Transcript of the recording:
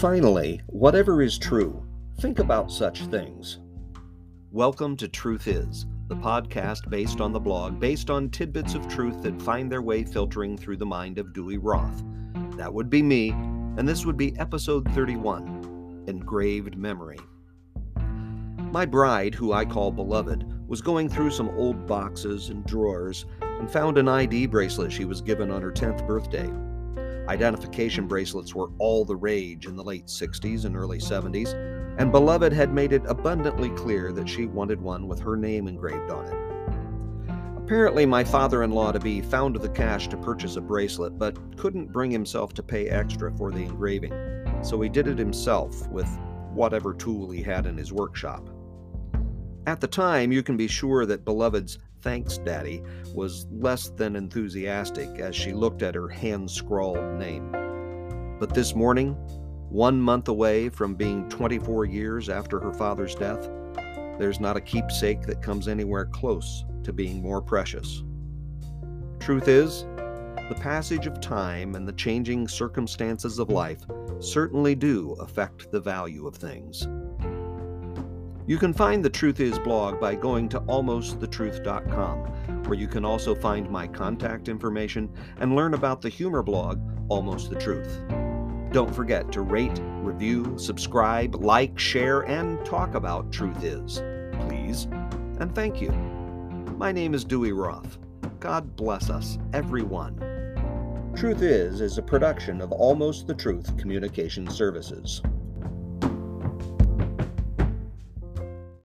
Finally, whatever is true, think about such things. Welcome to Truth Is, the podcast based on the blog, based on tidbits of truth that find their way filtering through the mind of Dewey Roth. That would be me, and this would be episode 31 Engraved Memory. My bride, who I call Beloved, was going through some old boxes and drawers and found an ID bracelet she was given on her 10th birthday. Identification bracelets were all the rage in the late 60s and early 70s, and Beloved had made it abundantly clear that she wanted one with her name engraved on it. Apparently, my father in law to be found the cash to purchase a bracelet, but couldn't bring himself to pay extra for the engraving, so he did it himself with whatever tool he had in his workshop. At the time, you can be sure that Beloved's thanks, Daddy, was less than enthusiastic as she looked at her hand scrawled name. But this morning, one month away from being 24 years after her father's death, there's not a keepsake that comes anywhere close to being more precious. Truth is, the passage of time and the changing circumstances of life certainly do affect the value of things. You can find the Truth Is blog by going to almostthetruth.com, where you can also find my contact information and learn about the humor blog, Almost the Truth. Don't forget to rate, review, subscribe, like, share, and talk about Truth Is, please. And thank you. My name is Dewey Roth. God bless us, everyone. Truth Is is a production of Almost the Truth Communication Services.